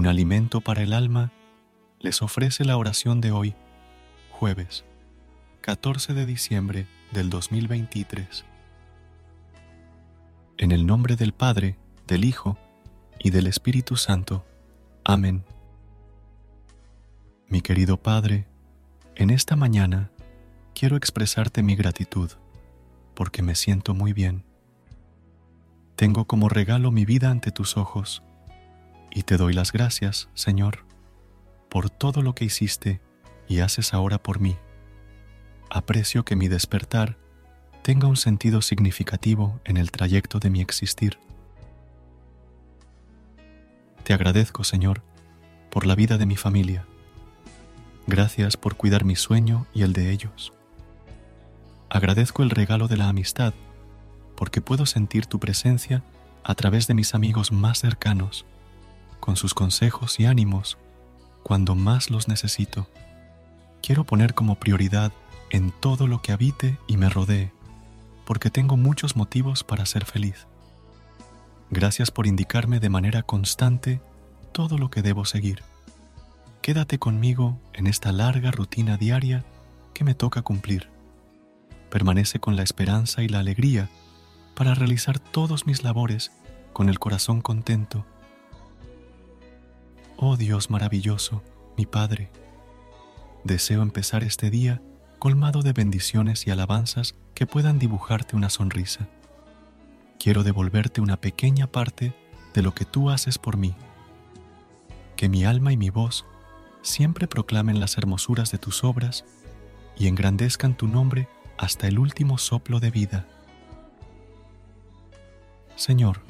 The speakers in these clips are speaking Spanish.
Un alimento para el alma les ofrece la oración de hoy, jueves 14 de diciembre del 2023. En el nombre del Padre, del Hijo y del Espíritu Santo. Amén. Mi querido Padre, en esta mañana quiero expresarte mi gratitud porque me siento muy bien. Tengo como regalo mi vida ante tus ojos y te doy las gracias, Señor, por todo lo que hiciste y haces ahora por mí. Aprecio que mi despertar tenga un sentido significativo en el trayecto de mi existir. Te agradezco, Señor, por la vida de mi familia. Gracias por cuidar mi sueño y el de ellos. Agradezco el regalo de la amistad, porque puedo sentir tu presencia a través de mis amigos más cercanos, con sus consejos y ánimos cuando más los necesito. Quiero poner como prioridad en todo lo que habite y me rodee, porque tengo muchos motivos para ser feliz. Gracias por indicarme de manera constante todo lo que debo seguir. Quédate conmigo en esta larga rutina diaria que me toca cumplir. Permanece con la esperanza y la alegría para realizar todos mis labores con el corazón contento. Oh Dios maravilloso, mi Padre, deseo empezar este día colmado de bendiciones y alabanzas que puedan dibujarte una sonrisa quiero devolverte una pequeña parte de lo que tú haces por mí. Que mi alma y mi voz siempre proclamen las hermosuras de tus obras y engrandezcan tu nombre hasta el último soplo de vida. Señor,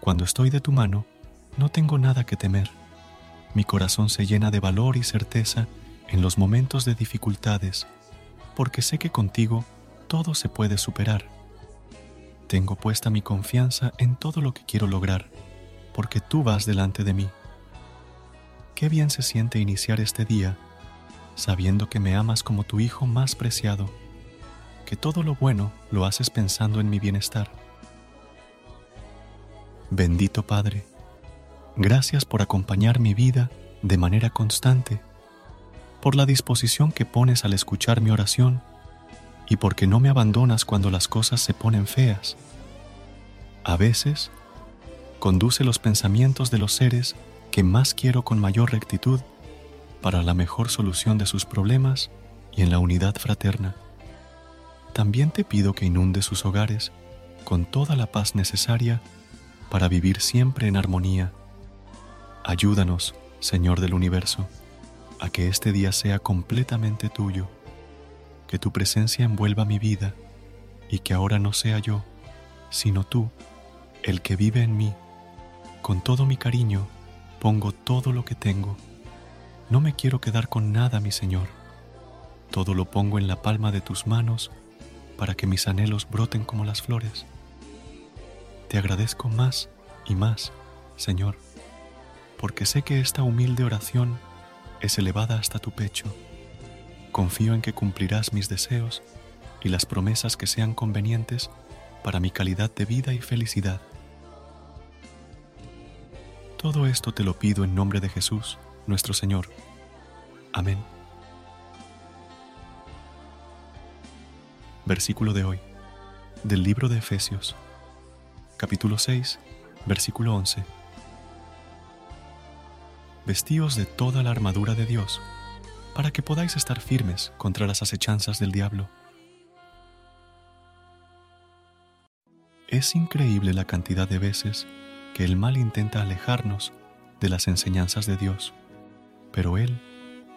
cuando estoy de tu mano, no tengo nada que temer. Mi corazón se llena de valor y certeza en los momentos de dificultades, porque sé que contigo todo se puede superar. Tengo puesta mi confianza en todo lo que quiero lograr, porque tú vas delante de mí. Qué bien se siente iniciar este día sabiendo que me amas como tu hijo más preciado, que todo lo bueno lo haces pensando en mi bienestar. Bendito Padre, gracias por acompañar mi vida de manera constante, por la disposición que pones al escuchar mi oración y porque no me abandonas cuando las cosas se ponen feas. A veces, conduce los pensamientos de los seres que más quiero con mayor rectitud para la mejor solución de sus problemas y en la unidad fraterna. También te pido que inunde sus hogares con toda la paz necesaria para vivir siempre en armonía. Ayúdanos, Señor del universo, a que este día sea completamente tuyo que tu presencia envuelva mi vida y que ahora no sea yo, sino tú, el que vive en mí. Con todo mi cariño pongo todo lo que tengo. No me quiero quedar con nada, mi Señor. Todo lo pongo en la palma de tus manos para que mis anhelos broten como las flores. Te agradezco más y más, Señor, porque sé que esta humilde oración es elevada hasta tu pecho Confío en que cumplirás mis deseos y las promesas que sean convenientes para mi calidad de vida y felicidad. Todo esto te lo pido en nombre de Jesús, nuestro Señor. Amén. versículo de hoy, del libro de Efesios, capítulo 6, versículo 11. Vestíos de toda la armadura de Dios, para que podáis estar firmes contra las acechanzas del diablo. Es increíble la cantidad de veces que el mal intenta alejarnos de las enseñanzas de Dios, pero Él,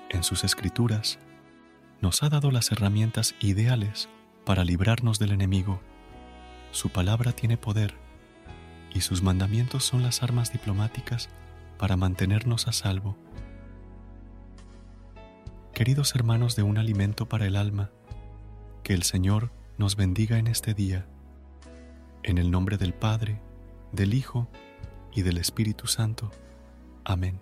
en sus escrituras, nos ha dado las herramientas ideales para librarnos del enemigo. Su palabra tiene poder y sus mandamientos son las armas diplomáticas para mantenernos a salvo. Queridos hermanos de un alimento para el alma, que el Señor nos bendiga en este día en el nombre del Padre, del Hijo y del Espíritu Santo. Amén.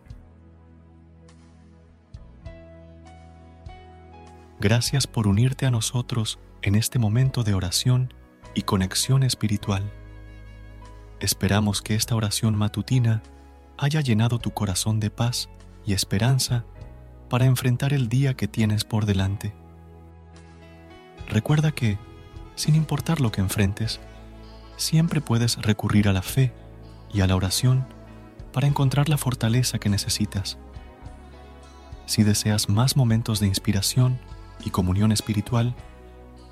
Gracias por unirte a nosotros en este momento de oración y conexión espiritual. Esperamos que esta oración matutina haya llenado tu corazón de paz y esperanza para enfrentar el día que tienes por delante. Recuerda que, sin importar lo que enfrentes, siempre puedes recurrir a la fe y a la oración para encontrar la fortaleza que necesitas. Si deseas más momentos de inspiración y comunión espiritual,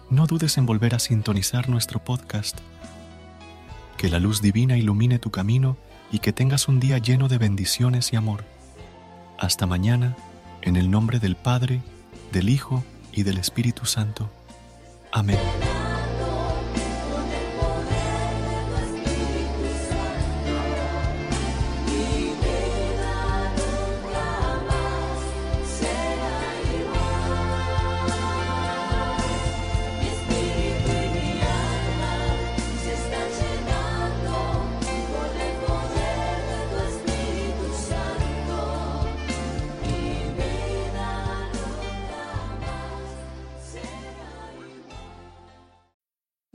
no dudes en volver a sintonizar nuestro podcast. Que la luz divina ilumine tu camino y que tengas un día lleno de bendiciones y amor. Hasta mañana, en el nombre del Padre, del Hijo y del Espíritu Santo. Amén.